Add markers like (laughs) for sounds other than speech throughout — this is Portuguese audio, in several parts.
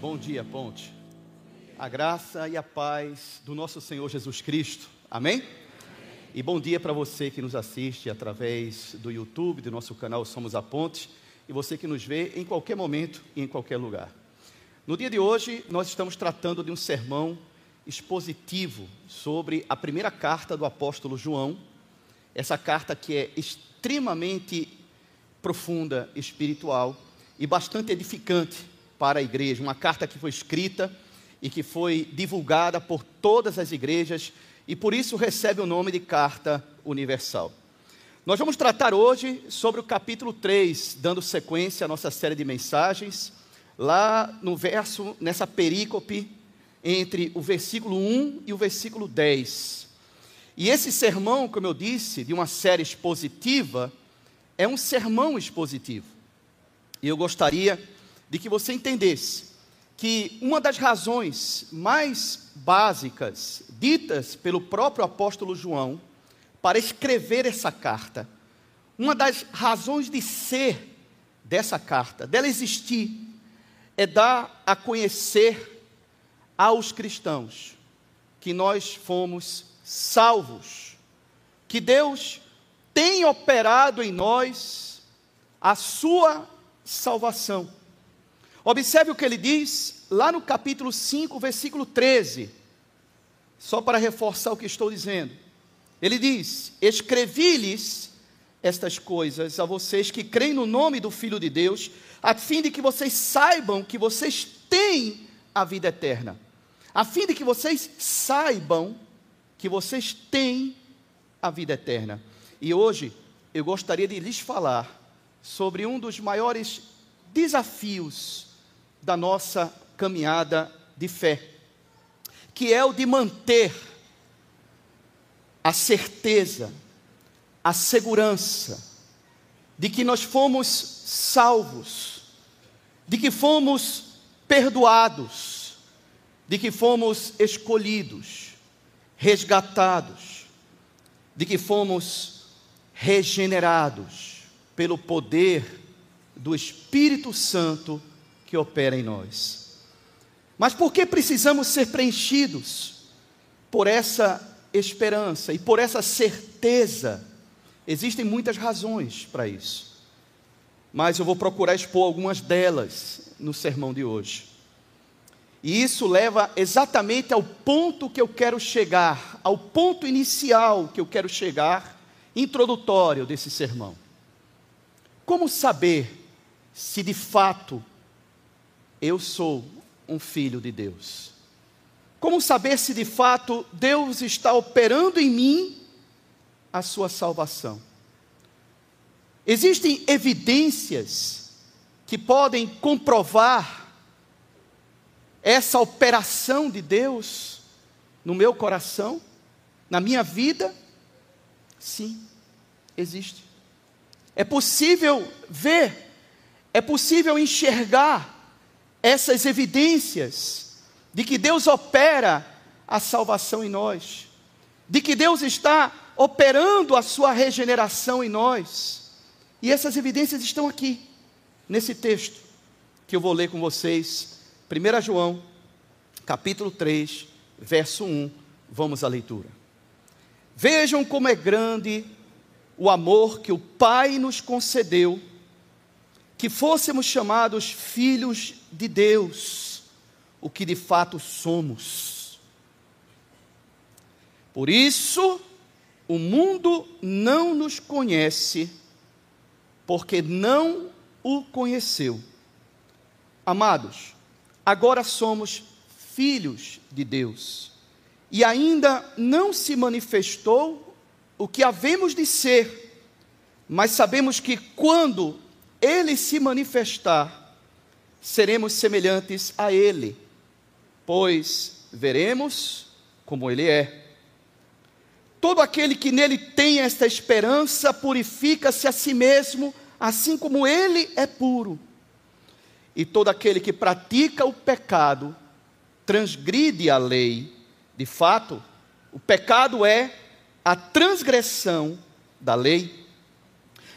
Bom dia, Ponte. A graça e a paz do nosso Senhor Jesus Cristo. Amém? E bom dia para você que nos assiste através do YouTube, do nosso canal Somos a Ponte, e você que nos vê em qualquer momento e em qualquer lugar. No dia de hoje, nós estamos tratando de um sermão expositivo sobre a primeira carta do apóstolo João. Essa carta que é extremamente profunda, espiritual e bastante edificante para a igreja, uma carta que foi escrita e que foi divulgada por todas as igrejas e por isso recebe o nome de Carta Universal. Nós vamos tratar hoje sobre o capítulo 3, dando sequência à nossa série de mensagens, lá no verso, nessa perícope, entre o versículo 1 e o versículo 10. E esse sermão, como eu disse, de uma série expositiva, é um sermão expositivo. E eu gostaria de que você entendesse que uma das razões mais básicas ditas pelo próprio apóstolo João para escrever essa carta, uma das razões de ser dessa carta, dela existir, é dar a conhecer aos cristãos que nós fomos salvos, que Deus tem operado em nós a sua salvação. Observe o que ele diz lá no capítulo 5, versículo 13. Só para reforçar o que estou dizendo. Ele diz: Escrevi-lhes estas coisas a vocês que creem no nome do Filho de Deus, a fim de que vocês saibam que vocês têm a vida eterna. A fim de que vocês saibam que vocês têm a vida eterna. E hoje eu gostaria de lhes falar sobre um dos maiores desafios da nossa caminhada de fé, que é o de manter a certeza, a segurança de que nós fomos salvos, de que fomos perdoados, de que fomos escolhidos, resgatados, de que fomos regenerados pelo poder do Espírito Santo que opera em nós. Mas por que precisamos ser preenchidos por essa esperança e por essa certeza? Existem muitas razões para isso, mas eu vou procurar expor algumas delas no sermão de hoje. E isso leva exatamente ao ponto que eu quero chegar, ao ponto inicial que eu quero chegar, introdutório desse sermão. Como saber se de fato eu sou um filho de Deus? Como saber se de fato Deus está operando em mim a sua salvação? Existem evidências que podem comprovar essa operação de Deus no meu coração, na minha vida? Sim, existe. É possível ver, é possível enxergar essas evidências de que Deus opera a salvação em nós, de que Deus está operando a sua regeneração em nós. E essas evidências estão aqui, nesse texto que eu vou ler com vocês, 1 João, capítulo 3, verso 1. Vamos à leitura. Vejam como é grande o amor que o Pai nos concedeu que fôssemos chamados filhos de Deus, o que de fato somos. Por isso, o mundo não nos conhece, porque não o conheceu. Amados, agora somos filhos de Deus, e ainda não se manifestou o que havemos de ser, mas sabemos que quando ele se manifestar, seremos semelhantes a ele, pois veremos como ele é. Todo aquele que nele tem esta esperança purifica-se a si mesmo, assim como ele é puro. E todo aquele que pratica o pecado transgride a lei. De fato, o pecado é a transgressão da lei.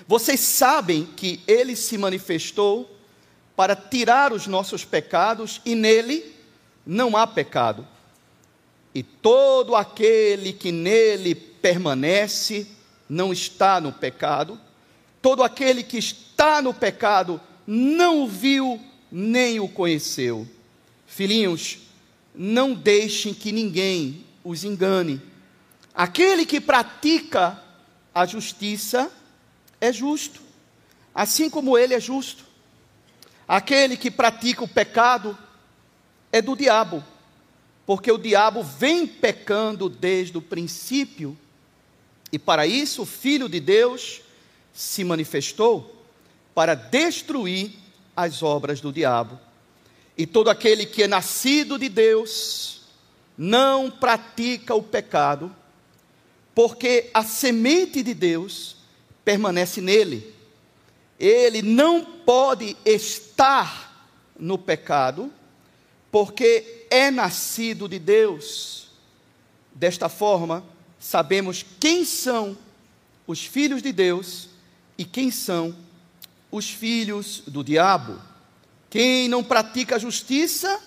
Vocês sabem que ele se manifestou para tirar os nossos pecados e nele não há pecado. E todo aquele que nele permanece não está no pecado. Todo aquele que está no pecado não o viu nem o conheceu. Filhinhos, não deixem que ninguém os engane. Aquele que pratica a justiça é justo, assim como ele é justo. Aquele que pratica o pecado é do diabo, porque o diabo vem pecando desde o princípio, e para isso o Filho de Deus se manifestou para destruir as obras do diabo. E todo aquele que é nascido de Deus não pratica o pecado, porque a semente de Deus permanece nele. Ele não pode estar no pecado, porque é nascido de Deus. Desta forma, sabemos quem são os filhos de Deus e quem são os filhos do diabo. Quem não pratica a justiça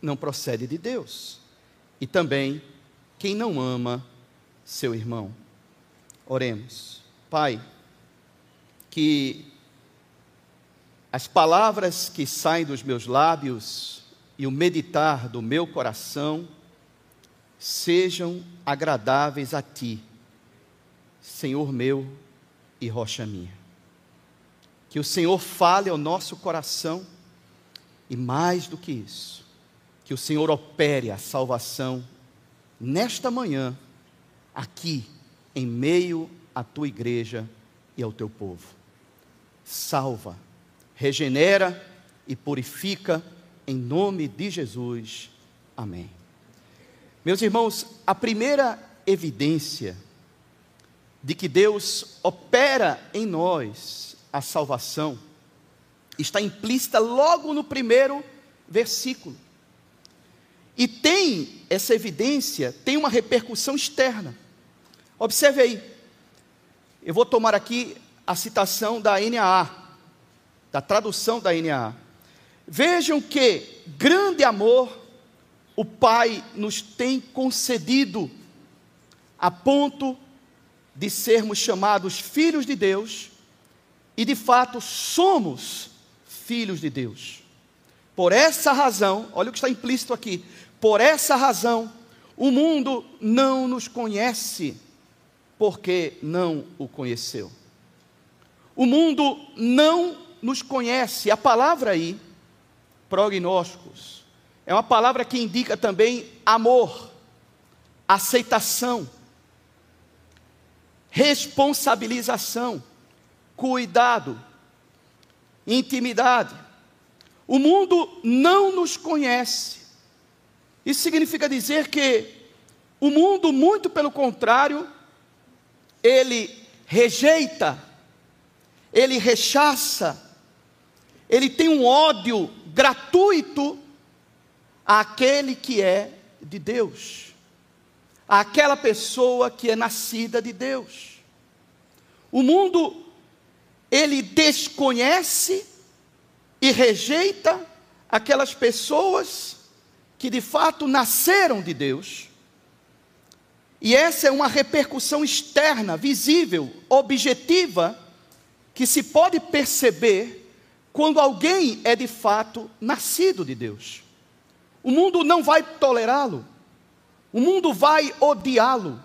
não procede de Deus. E também quem não ama seu irmão. Oremos. Pai, que as palavras que saem dos meus lábios e o meditar do meu coração sejam agradáveis a Ti, Senhor meu e rocha minha. Que o Senhor fale ao nosso coração e mais do que isso, que o Senhor opere a salvação nesta manhã, aqui, em meio à tua igreja e ao teu povo. Salva regenera e purifica, em nome de Jesus. Amém. Meus irmãos, a primeira evidência de que Deus opera em nós a salvação está implícita logo no primeiro versículo. E tem essa evidência, tem uma repercussão externa. Observe aí. Eu vou tomar aqui a citação da NAA, da tradução da NAA. Vejam que grande amor o Pai nos tem concedido, a ponto de sermos chamados filhos de Deus, e de fato somos filhos de Deus. Por essa razão, olha o que está implícito aqui, por essa razão, o mundo não nos conhece, porque não o conheceu. O mundo não nos conhece. A palavra aí, prognósticos, é uma palavra que indica também amor, aceitação, responsabilização, cuidado, intimidade. O mundo não nos conhece. Isso significa dizer que o mundo, muito pelo contrário, ele rejeita, ele rechaça, ele tem um ódio gratuito àquele que é de Deus, àquela pessoa que é nascida de Deus. O mundo, ele desconhece e rejeita aquelas pessoas que de fato nasceram de Deus. E essa é uma repercussão externa, visível, objetiva, que se pode perceber quando alguém é de fato nascido de Deus. O mundo não vai tolerá-lo, o mundo vai odiá-lo.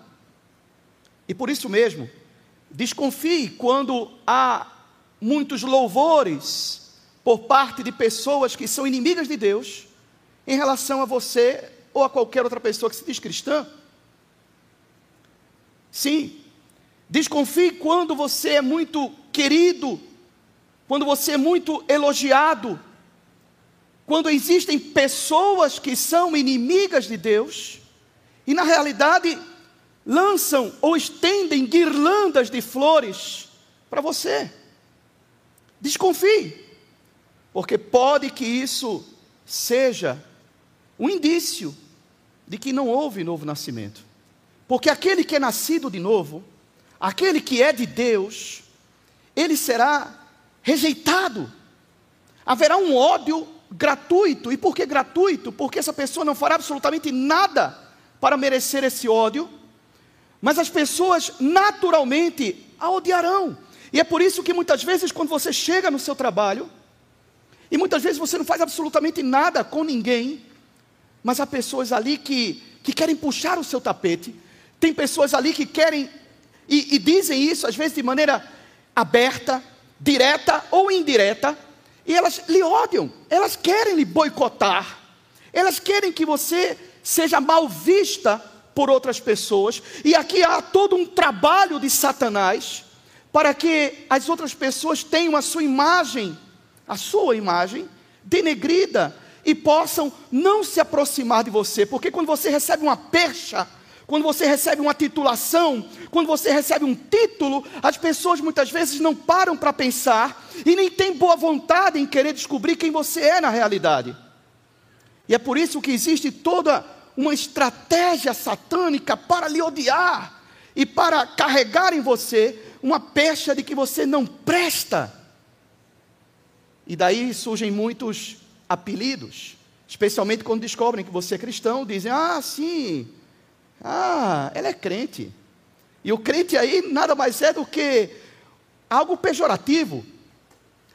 E por isso mesmo, desconfie quando há muitos louvores por parte de pessoas que são inimigas de Deus em relação a você ou a qualquer outra pessoa que se diz cristã. Sim, desconfie quando você é muito querido quando você é muito elogiado, quando existem pessoas que são inimigas de Deus, e na realidade lançam ou estendem guirlandas de flores para você. Desconfie, porque pode que isso seja um indício de que não houve novo nascimento. Porque aquele que é nascido de novo, aquele que é de Deus, ele será rejeitado. Haverá um ódio gratuito. E por que gratuito? Porque essa pessoa não fará absolutamente nada para merecer esse ódio, mas as pessoas naturalmente a odiarão. E é por isso que muitas vezes, quando você chega no seu trabalho, e muitas vezes você não faz absolutamente nada com ninguém, mas há pessoas ali que, que querem puxar o seu tapete, tem pessoas ali que querem, e, e dizem isso às vezes de maneira aberta, direta ou indireta, e elas lhe odiam, elas querem lhe boicotar, elas querem que você seja mal vista por outras pessoas, e aqui há todo um trabalho de Satanás para que as outras pessoas tenham a sua imagem, a sua imagem, denegrida e possam não se aproximar de você, porque quando você recebe uma percha, quando você recebe uma titulação, quando você recebe um título, as pessoas muitas vezes não param para pensar e nem têm boa vontade em querer descobrir quem você é na realidade. E é por isso que existe toda uma estratégia satânica para lhe odiar e para carregar em você uma pecha de que você não presta. E daí surgem muitos apelidos, especialmente quando descobrem que você é cristão, dizem: "Ah, sim, ah, ela é crente. E o crente aí nada mais é do que algo pejorativo.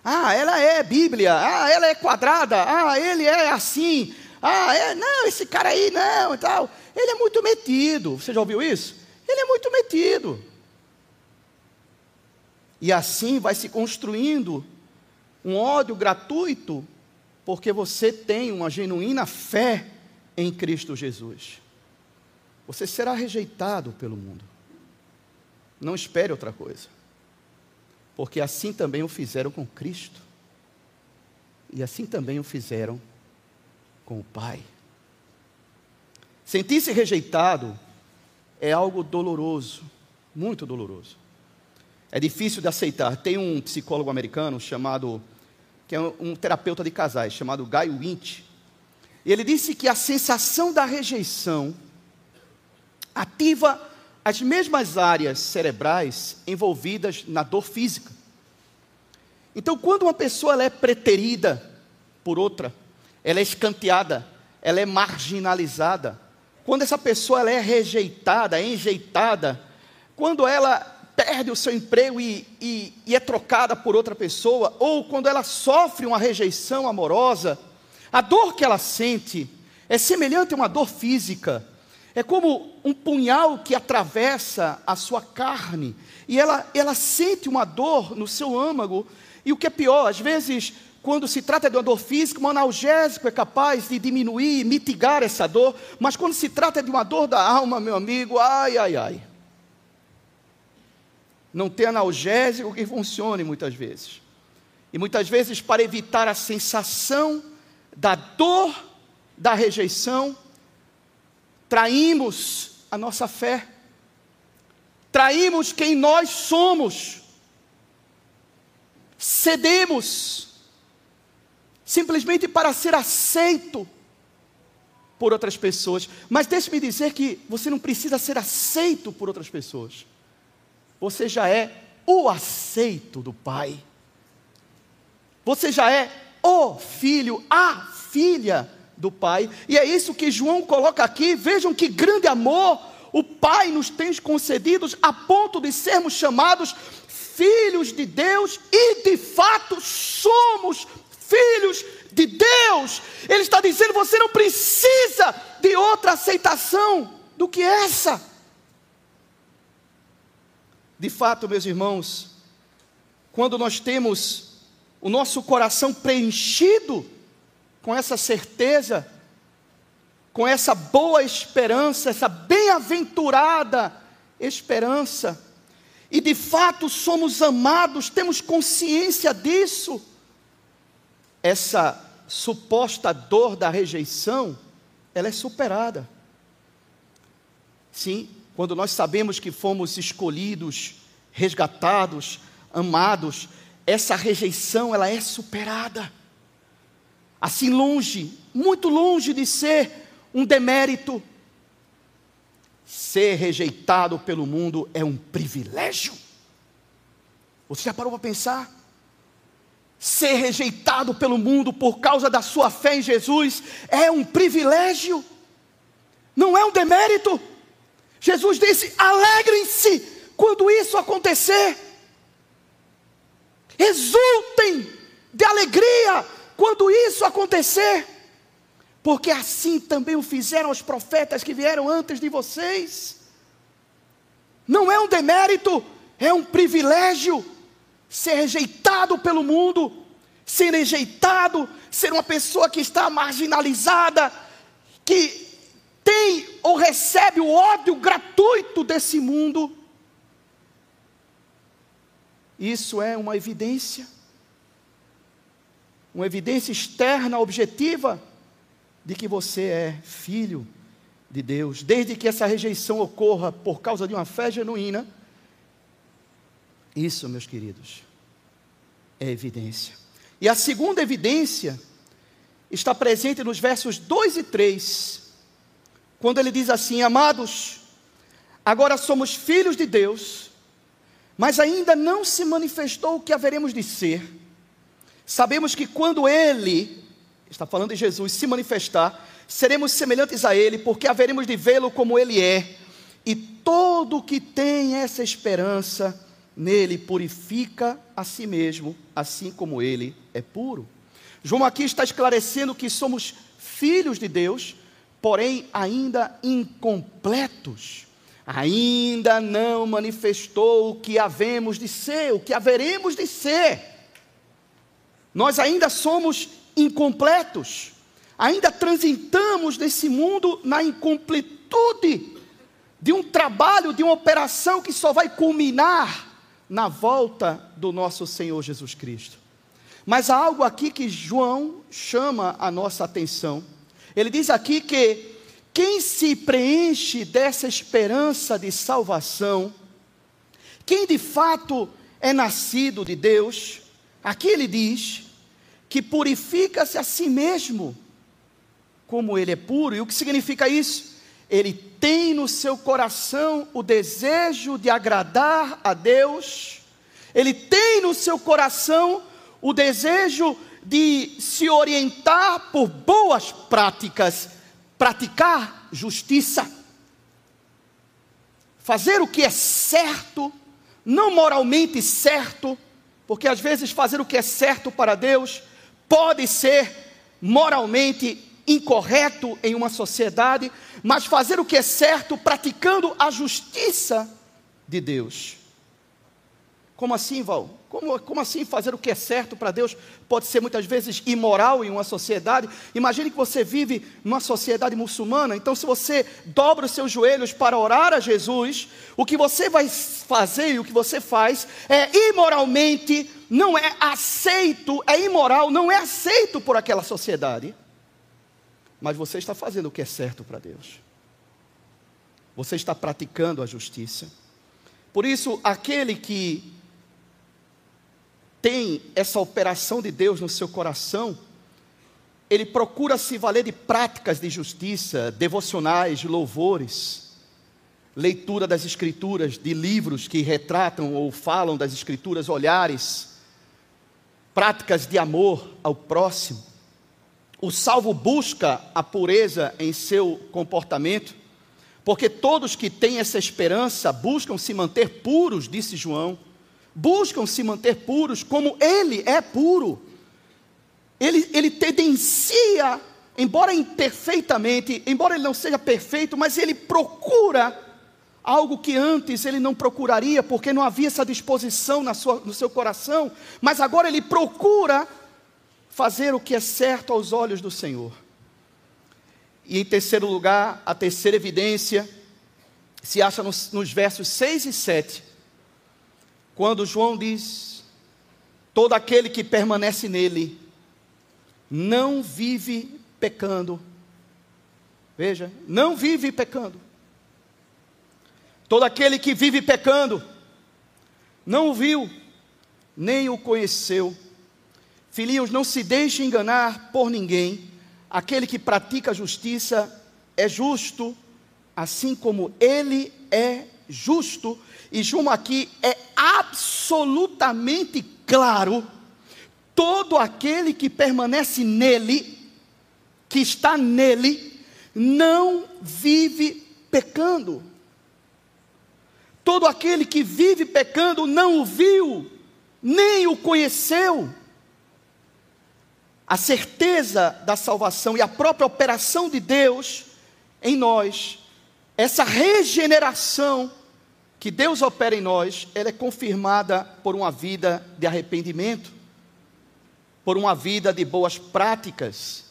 Ah, ela é Bíblia. Ah, ela é quadrada. Ah, ele é assim. Ah, é, não, esse cara aí não e tal. Ele é muito metido. Você já ouviu isso? Ele é muito metido. E assim vai se construindo um ódio gratuito, porque você tem uma genuína fé em Cristo Jesus você será rejeitado pelo mundo. Não espere outra coisa. Porque assim também o fizeram com Cristo. E assim também o fizeram com o Pai. Sentir-se rejeitado é algo doloroso, muito doloroso. É difícil de aceitar. Tem um psicólogo americano chamado, que é um terapeuta de casais, chamado Guy Winch. E ele disse que a sensação da rejeição ativa as mesmas áreas cerebrais envolvidas na dor física. Então, quando uma pessoa é preterida por outra, ela é escanteada, ela é marginalizada, quando essa pessoa é rejeitada, é enjeitada, quando ela perde o seu emprego e, e, e é trocada por outra pessoa, ou quando ela sofre uma rejeição amorosa, a dor que ela sente é semelhante a uma dor física é como um punhal que atravessa a sua carne, e ela, ela sente uma dor no seu âmago, e o que é pior, às vezes, quando se trata de uma dor física, um analgésico é capaz de diminuir, mitigar essa dor, mas quando se trata de uma dor da alma, meu amigo, ai, ai, ai. Não tem analgésico que funcione muitas vezes. E muitas vezes, para evitar a sensação da dor da rejeição, traímos a nossa fé, traímos quem nós somos, cedemos, simplesmente para ser aceito por outras pessoas. Mas deixe-me dizer que você não precisa ser aceito por outras pessoas, você já é o aceito do Pai, você já é o filho, a filha do Pai. E é isso que João coloca aqui. Vejam que grande amor o Pai nos tem concedido a ponto de sermos chamados filhos de Deus e de fato somos filhos de Deus. Ele está dizendo: você não precisa de outra aceitação do que essa. De fato, meus irmãos, quando nós temos o nosso coração preenchido com essa certeza, com essa boa esperança, essa bem-aventurada esperança, e de fato somos amados, temos consciência disso, essa suposta dor da rejeição, ela é superada. Sim, quando nós sabemos que fomos escolhidos, resgatados, amados, essa rejeição ela é superada assim longe, muito longe de ser um demérito. Ser rejeitado pelo mundo é um privilégio. Você já parou para pensar? ser rejeitado pelo mundo por causa da sua fé em Jesus é um privilégio, não é um demérito. Jesus disse: alegrem-se quando isso acontecer, exultem de alegria quando isso acontecer, porque assim também o fizeram os profetas que vieram antes de vocês. Não é um demérito, é um privilégio ser rejeitado pelo mundo, ser rejeitado, ser uma pessoa que está marginalizada, que tem ou recebe o ódio gratuito desse mundo. Isso é uma evidência, uma evidência externa, objetiva, de que você é filho de Deus. Desde que essa rejeição ocorra por causa de uma fé genuína, isso, meus queridos, é evidência. E a segunda evidência está presente nos versos 2 e 3, quando ele diz assim: Amados, agora somos filhos de Deus, mas ainda não se manifestou o que haveremos de ser. Sabemos que quando Ele, está falando de Jesus, se manifestar, seremos semelhantes a Ele, porque haveremos de vê-lo como Ele é. E todo que tem essa esperança, nele purifica a si mesmo, assim como ele é puro. João aqui está esclarecendo que somos filhos de Deus, porém ainda incompletos. Ainda não manifestou o que havemos de ser, o que haveremos de ser. Nós ainda somos incompletos, ainda transitamos nesse mundo na incompletude de um trabalho, de uma operação que só vai culminar na volta do nosso Senhor Jesus Cristo. Mas há algo aqui que João chama a nossa atenção. Ele diz aqui que quem se preenche dessa esperança de salvação, quem de fato é nascido de Deus, aqui ele diz que purifica-se a si mesmo, como ele é puro. E o que significa isso? ele tem no seu coração o desejo de agradar a Deus, ele tem no seu coração o desejo de se orientar por boas práticas, praticar justiça, fazer o que é certo, não moralmente certo, porque às vezes fazer o que é certo para Deus pode ser moralmente incorreto em uma sociedade, mas fazer o que é certo praticando a justiça de Deus. Como assim, Val? Como, como assim fazer o que é certo para Deus pode ser muitas vezes imoral em uma sociedade? Imagine que você vive numa sociedade muçulmana, então, se você dobra os seus joelhos para orar a Jesus, o que você vai fazer e o que você faz é imoralmente, não é aceito, é imoral, não é aceito por aquela sociedade mas você está fazendo o que é certo para Deus. Você está praticando a justiça. Por isso, aquele que tem essa operação de Deus no seu coração, ele procura se valer de práticas de justiça, devocionais, louvores, leitura das Escrituras, de livros que retratam ou falam das Escrituras, olhares, práticas de amor ao próximo. O salvo busca a pureza em seu comportamento, porque todos que têm essa esperança buscam se manter puros, disse João, buscam se manter puros como ele é puro. Ele, ele tendencia, embora imperfeitamente, embora ele não seja perfeito, mas ele procura algo que antes ele não procuraria, porque não havia essa disposição na sua, no seu coração, mas agora ele procura fazer o que é certo aos olhos do Senhor. E em terceiro lugar, a terceira evidência se acha nos, nos versos 6 e 7, quando João diz: Todo aquele que permanece nele não vive pecando. Veja, não vive pecando. Todo aquele que vive pecando não o viu, nem o conheceu. Filhinhos, não se deixe enganar por ninguém. Aquele que pratica a justiça é justo, assim como ele é justo. E João aqui é absolutamente claro. todo aquele que permanece nele, que está nele, não vive pecando. Todo aquele que vive pecando não o viu, nem o conheceu. A certeza da salvação e a própria operação de Deus em nós, essa regeneração que Deus opera em nós, ela é confirmada por uma vida de arrependimento, por uma vida de boas práticas,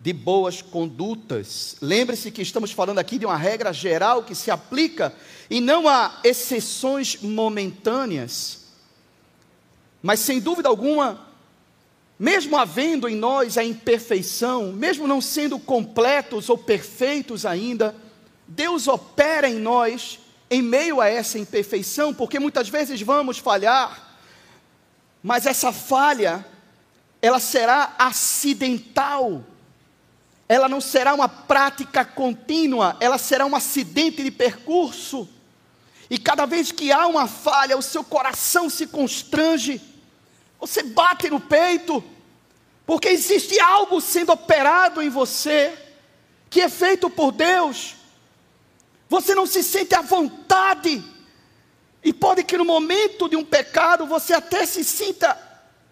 de boas condutas. Lembre-se que estamos falando aqui de uma regra geral que se aplica e não a exceções momentâneas. Mas sem dúvida alguma, mesmo havendo em nós a imperfeição, mesmo não sendo completos ou perfeitos ainda, Deus opera em nós em meio a essa imperfeição, porque muitas vezes vamos falhar, mas essa falha, ela será acidental, ela não será uma prática contínua, ela será um acidente de percurso. E cada vez que há uma falha, o seu coração se constrange, você bate no peito, porque existe algo sendo operado em você, que é feito por Deus. Você não se sente à vontade, e pode que no momento de um pecado você até se sinta,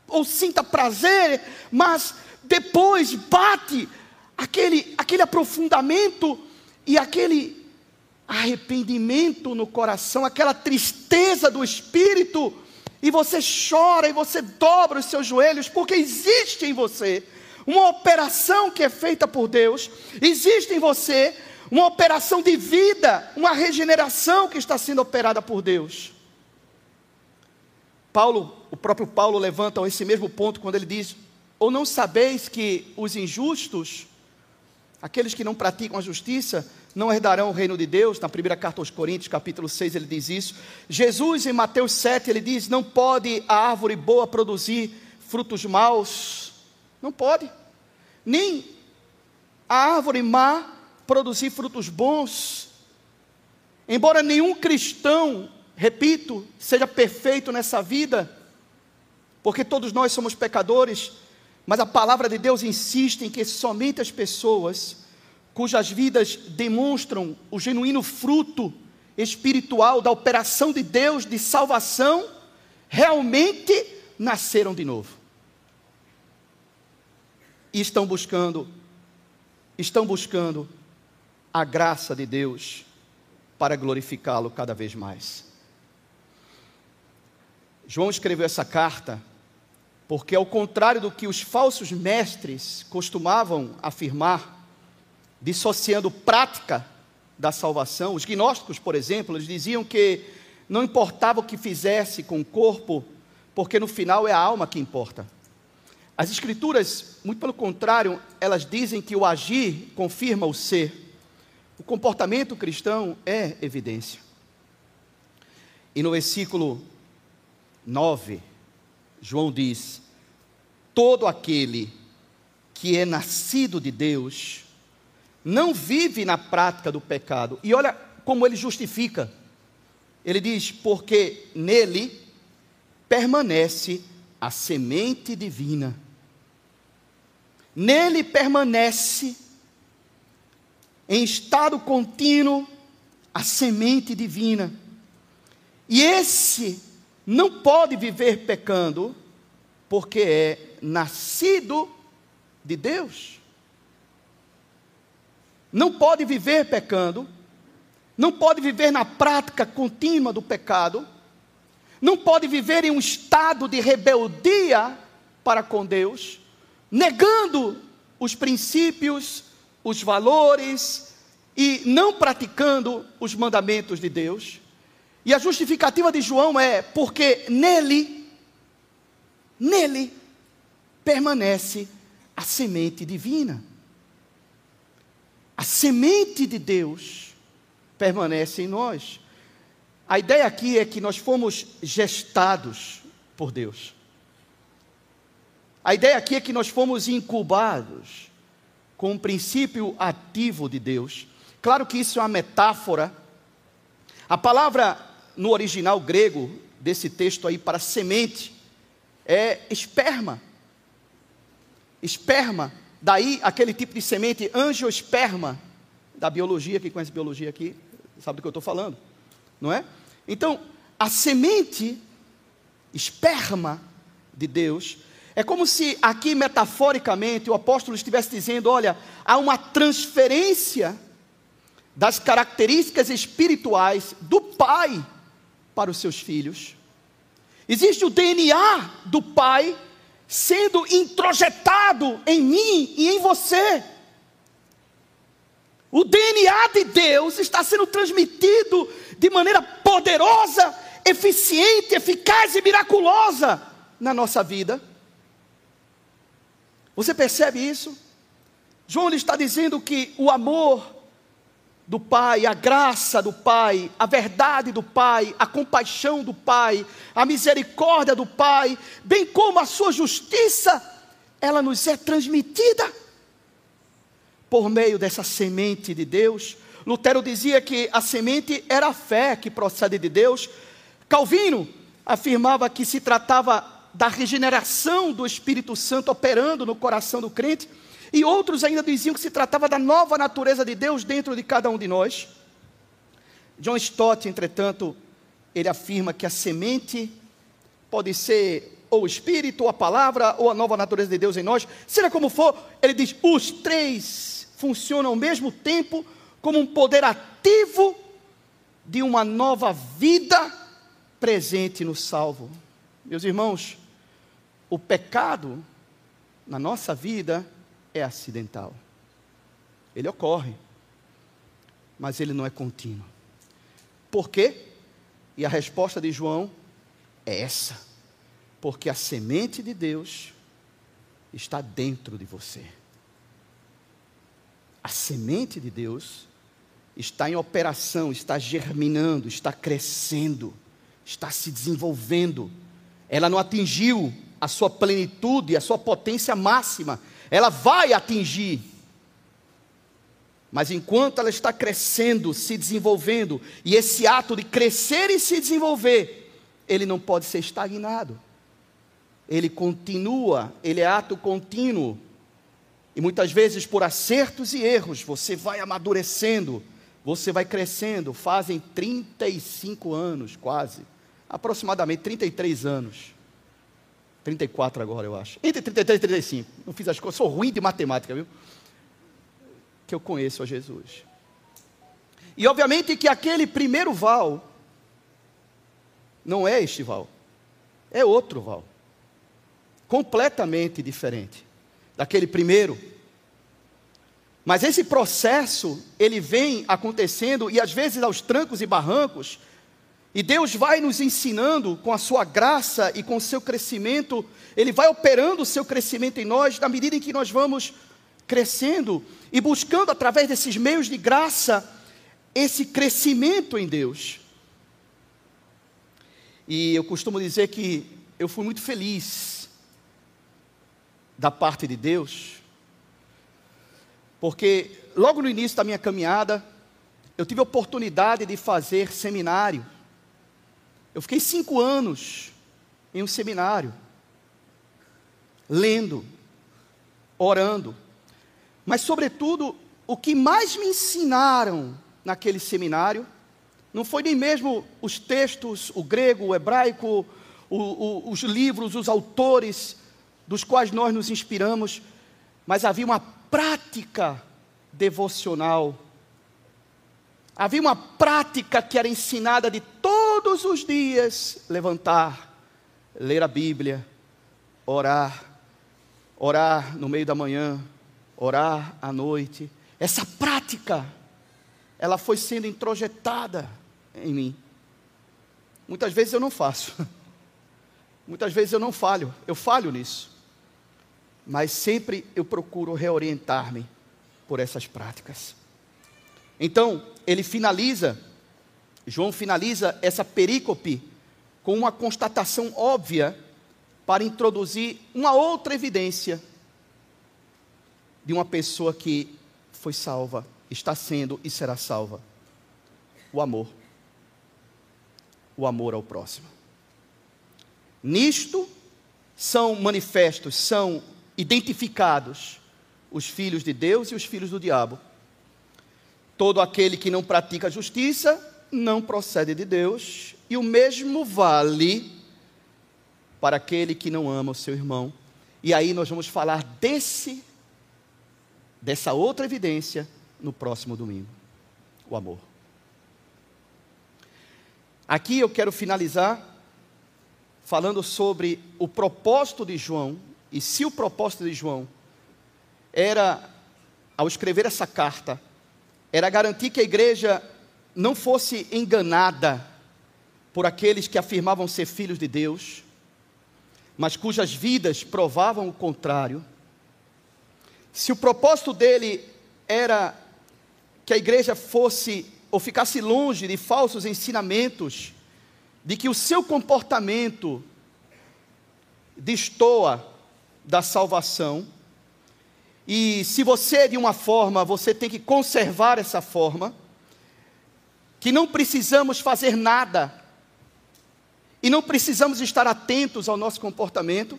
ou sinta prazer, mas depois bate aquele, aquele aprofundamento e aquele arrependimento no coração, aquela tristeza do espírito, e você chora e você dobra os seus joelhos, porque existe em você uma operação que é feita por Deus, existe em você uma operação de vida, uma regeneração que está sendo operada por Deus. Paulo, o próprio Paulo levanta esse mesmo ponto quando ele diz: Ou não sabeis que os injustos Aqueles que não praticam a justiça não herdarão o reino de Deus. Na primeira carta aos Coríntios, capítulo 6, ele diz isso. Jesus, em Mateus 7, ele diz: Não pode a árvore boa produzir frutos maus. Não pode. Nem a árvore má produzir frutos bons. Embora nenhum cristão, repito, seja perfeito nessa vida, porque todos nós somos pecadores, mas a palavra de Deus insiste em que somente as pessoas cujas vidas demonstram o genuíno fruto espiritual da operação de Deus de salvação, realmente nasceram de novo. E estão buscando, estão buscando a graça de Deus para glorificá-lo cada vez mais. João escreveu essa carta porque, ao contrário do que os falsos mestres costumavam afirmar, dissociando prática da salvação, os gnósticos, por exemplo, eles diziam que não importava o que fizesse com o corpo, porque no final é a alma que importa. As Escrituras, muito pelo contrário, elas dizem que o agir confirma o ser. O comportamento cristão é evidência. E no versículo 9, João diz: todo aquele que é nascido de Deus não vive na prática do pecado. E olha como ele justifica. Ele diz: porque nele permanece a semente divina. Nele permanece em estado contínuo a semente divina. E esse não pode viver pecando, porque é nascido de Deus. Não pode viver pecando, não pode viver na prática contínua do pecado, não pode viver em um estado de rebeldia para com Deus, negando os princípios, os valores e não praticando os mandamentos de Deus. E a justificativa de João é porque nele, nele, permanece a semente divina. A semente de Deus permanece em nós. A ideia aqui é que nós fomos gestados por Deus. A ideia aqui é que nós fomos incubados com o princípio ativo de Deus. Claro que isso é uma metáfora. A palavra no original grego desse texto aí para semente é esperma. Esperma, daí aquele tipo de semente angiosperma, da biologia, quem conhece biologia aqui, sabe do que eu estou falando, não é? Então, a semente, esperma de Deus, é como se aqui metaforicamente o apóstolo estivesse dizendo: olha, há uma transferência das características espirituais do pai para os seus filhos. Existe o DNA do pai sendo introjetado em mim e em você. O DNA de Deus está sendo transmitido de maneira poderosa, eficiente, eficaz e miraculosa na nossa vida. Você percebe isso? João está dizendo que o amor do Pai, a graça do Pai, a verdade do Pai, a compaixão do Pai, a misericórdia do Pai, bem como a sua justiça, ela nos é transmitida por meio dessa semente de Deus. Lutero dizia que a semente era a fé que procede de Deus. Calvino afirmava que se tratava da regeneração do Espírito Santo operando no coração do crente. E outros ainda diziam que se tratava da nova natureza de Deus dentro de cada um de nós. John Stott, entretanto, ele afirma que a semente pode ser ou o Espírito, ou a palavra, ou a nova natureza de Deus em nós, seja como for, ele diz: os três funciona ao mesmo tempo como um poder ativo de uma nova vida presente no salvo. Meus irmãos, o pecado na nossa vida é acidental. Ele ocorre, mas ele não é contínuo. Por quê? E a resposta de João é essa: porque a semente de Deus está dentro de você a semente de Deus está em operação, está germinando, está crescendo, está se desenvolvendo. Ela não atingiu a sua plenitude, a sua potência máxima. Ela vai atingir. Mas enquanto ela está crescendo, se desenvolvendo, e esse ato de crescer e se desenvolver, ele não pode ser estagnado. Ele continua, ele é ato contínuo. E muitas vezes, por acertos e erros, você vai amadurecendo, você vai crescendo. Fazem 35 anos, quase, aproximadamente 33 anos. 34 agora, eu acho. Entre 33 e 35. Não fiz as coisas, sou ruim de matemática, viu? Que eu conheço a Jesus. E obviamente que aquele primeiro val não é este val, é outro val. Completamente diferente daquele primeiro. Mas esse processo, ele vem acontecendo e às vezes aos trancos e barrancos, e Deus vai nos ensinando com a sua graça e com o seu crescimento, ele vai operando o seu crescimento em nós na medida em que nós vamos crescendo e buscando através desses meios de graça esse crescimento em Deus. E eu costumo dizer que eu fui muito feliz da parte de Deus, porque logo no início da minha caminhada, eu tive a oportunidade de fazer seminário. Eu fiquei cinco anos em um seminário, lendo, orando, mas, sobretudo, o que mais me ensinaram naquele seminário não foi nem mesmo os textos, o grego, o hebraico, o, o, os livros, os autores dos quais nós nos inspiramos, mas havia uma prática devocional. Havia uma prática que era ensinada de todos os dias: levantar, ler a Bíblia, orar, orar no meio da manhã, orar à noite. Essa prática, ela foi sendo introjetada em mim. Muitas vezes eu não faço. (laughs) Muitas vezes eu não falho, eu falho nisso mas sempre eu procuro reorientar-me por essas práticas. Então, ele finaliza, João finaliza essa perícope com uma constatação óbvia para introduzir uma outra evidência de uma pessoa que foi salva, está sendo e será salva: o amor. O amor ao próximo. Nisto são manifestos, são identificados os filhos de Deus e os filhos do diabo. Todo aquele que não pratica justiça não procede de Deus, e o mesmo vale para aquele que não ama o seu irmão. E aí nós vamos falar desse dessa outra evidência no próximo domingo, o amor. Aqui eu quero finalizar falando sobre o propósito de João, e se o propósito de João era, ao escrever essa carta, era garantir que a igreja não fosse enganada por aqueles que afirmavam ser filhos de Deus, mas cujas vidas provavam o contrário. Se o propósito dele era que a igreja fosse ou ficasse longe de falsos ensinamentos, de que o seu comportamento destoa da salvação, e se você de uma forma, você tem que conservar essa forma, que não precisamos fazer nada, e não precisamos estar atentos ao nosso comportamento,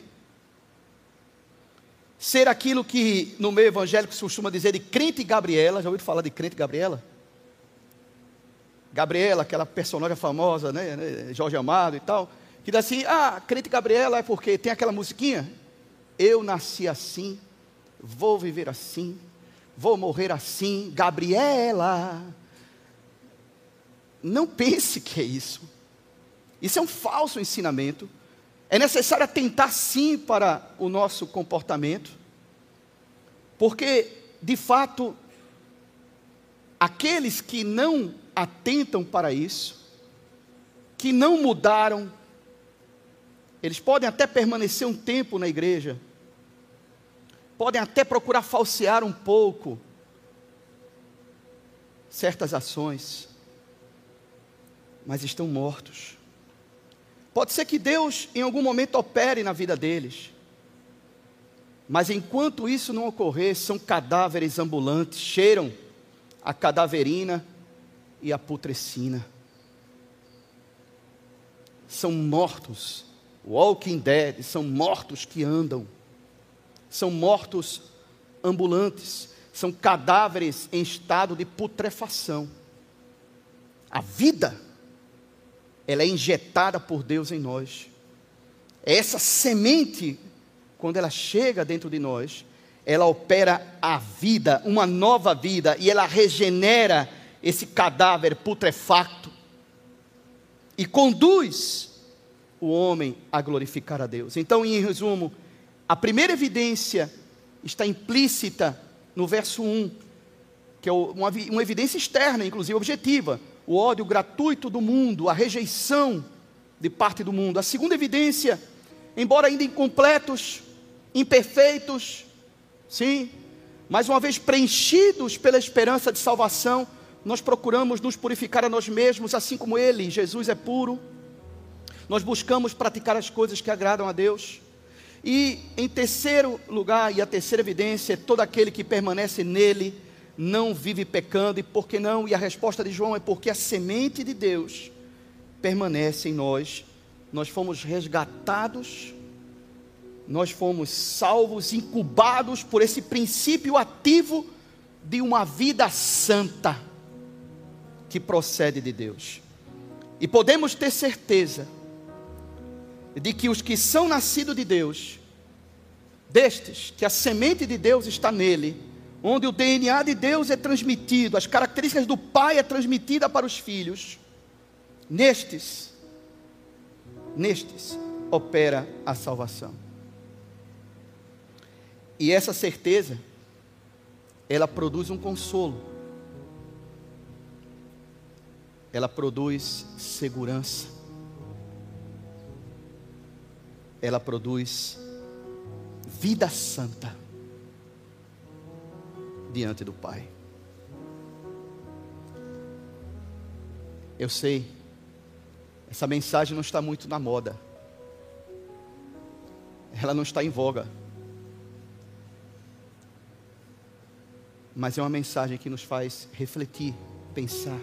ser aquilo que no meio evangélico se costuma dizer de crente Gabriela, já ouviram falar de crente Gabriela? Gabriela, aquela personagem famosa, né, né, Jorge Amado e tal, que diz assim: ah, crente Gabriela é porque tem aquela musiquinha. Eu nasci assim, vou viver assim, vou morrer assim, Gabriela. Não pense que é isso. Isso é um falso ensinamento. É necessário atentar sim para o nosso comportamento, porque, de fato, aqueles que não atentam para isso, que não mudaram, eles podem até permanecer um tempo na igreja, podem até procurar falsear um pouco certas ações, mas estão mortos. Pode ser que Deus em algum momento opere na vida deles, mas enquanto isso não ocorrer, são cadáveres ambulantes, cheiram a cadaverina e a putrescina. São mortos, walking dead, são mortos que andam, são mortos ambulantes, são cadáveres em estado de putrefação. A vida, ela é injetada por Deus em nós. Essa semente, quando ela chega dentro de nós, ela opera a vida, uma nova vida, e ela regenera esse cadáver putrefacto e conduz o homem a glorificar a Deus. Então, em resumo, a primeira evidência está implícita no verso 1, que é uma evidência externa, inclusive objetiva, o ódio gratuito do mundo, a rejeição de parte do mundo. A segunda evidência, embora ainda incompletos, imperfeitos, sim, mais uma vez preenchidos pela esperança de salvação, nós procuramos nos purificar a nós mesmos, assim como Ele, Jesus é puro. Nós buscamos praticar as coisas que agradam a Deus. E em terceiro lugar, e a terceira evidência, é todo aquele que permanece nele não vive pecando. E por que não? E a resposta de João é porque a semente de Deus permanece em nós. Nós fomos resgatados, nós fomos salvos, incubados por esse princípio ativo de uma vida santa que procede de Deus. E podemos ter certeza de que os que são nascidos de Deus, destes, que a semente de Deus está nele, onde o DNA de Deus é transmitido, as características do Pai é transmitida para os filhos, nestes, nestes opera a salvação. E essa certeza, ela produz um consolo. Ela produz segurança, ela produz vida santa diante do Pai. Eu sei, essa mensagem não está muito na moda, ela não está em voga, mas é uma mensagem que nos faz refletir, pensar.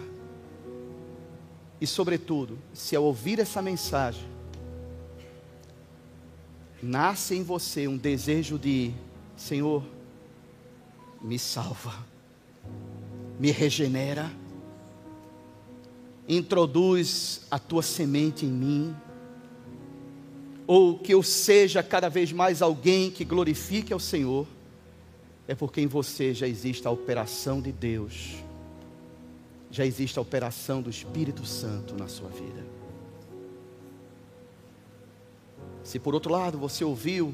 E, sobretudo, se ao ouvir essa mensagem, nasce em você um desejo de, Senhor, me salva, me regenera, introduz a tua semente em mim, ou que eu seja cada vez mais alguém que glorifique ao Senhor, é porque em você já existe a operação de Deus, já existe a operação do Espírito Santo na sua vida. Se por outro lado você ouviu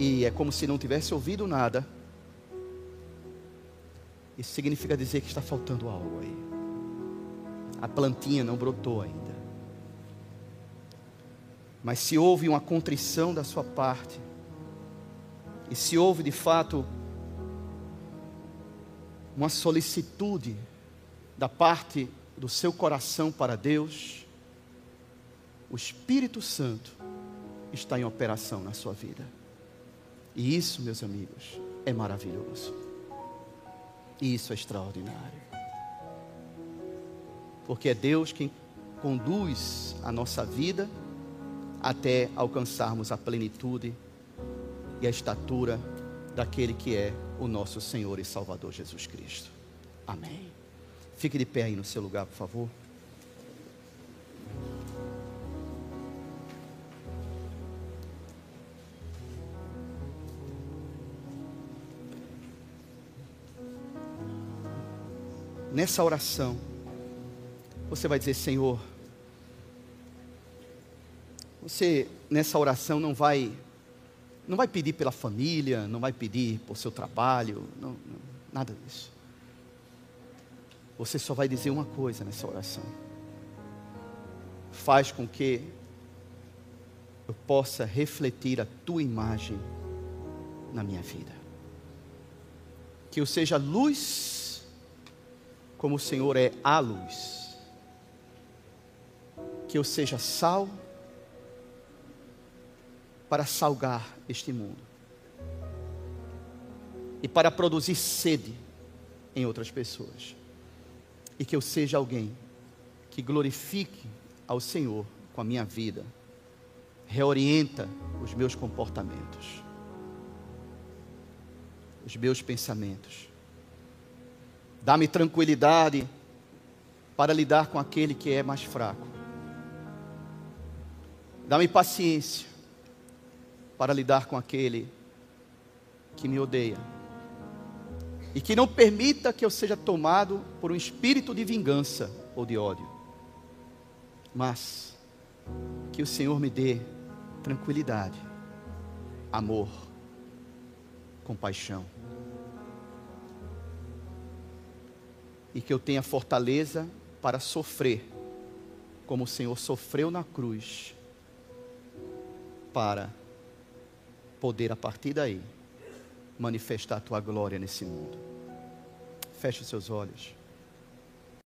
e é como se não tivesse ouvido nada, isso significa dizer que está faltando algo aí. A plantinha não brotou ainda. Mas se houve uma contrição da sua parte, e se houve de fato uma solicitude da parte do seu coração para Deus, o Espírito Santo está em operação na sua vida. E isso, meus amigos, é maravilhoso. E isso é extraordinário. Porque é Deus quem conduz a nossa vida até alcançarmos a plenitude e a estatura daquele que é o nosso Senhor e Salvador Jesus Cristo. Amém. Fique de pé aí no seu lugar, por favor. Nessa oração, você vai dizer: Senhor, você nessa oração não vai não vai pedir pela família, não vai pedir por seu trabalho, não, não, nada disso. Você só vai dizer uma coisa nessa oração. Faz com que eu possa refletir a tua imagem na minha vida. Que eu seja luz, como o Senhor é a luz. Que eu seja sal para salgar este mundo e para produzir sede em outras pessoas. E que eu seja alguém que glorifique ao Senhor com a minha vida, reorienta os meus comportamentos, os meus pensamentos. Dá-me tranquilidade para lidar com aquele que é mais fraco. Dá-me paciência para lidar com aquele que me odeia. E que não permita que eu seja tomado por um espírito de vingança ou de ódio. Mas que o Senhor me dê tranquilidade, amor, compaixão. E que eu tenha fortaleza para sofrer, como o Senhor sofreu na cruz, para poder a partir daí manifestar a tua glória nesse mundo. Feche seus olhos.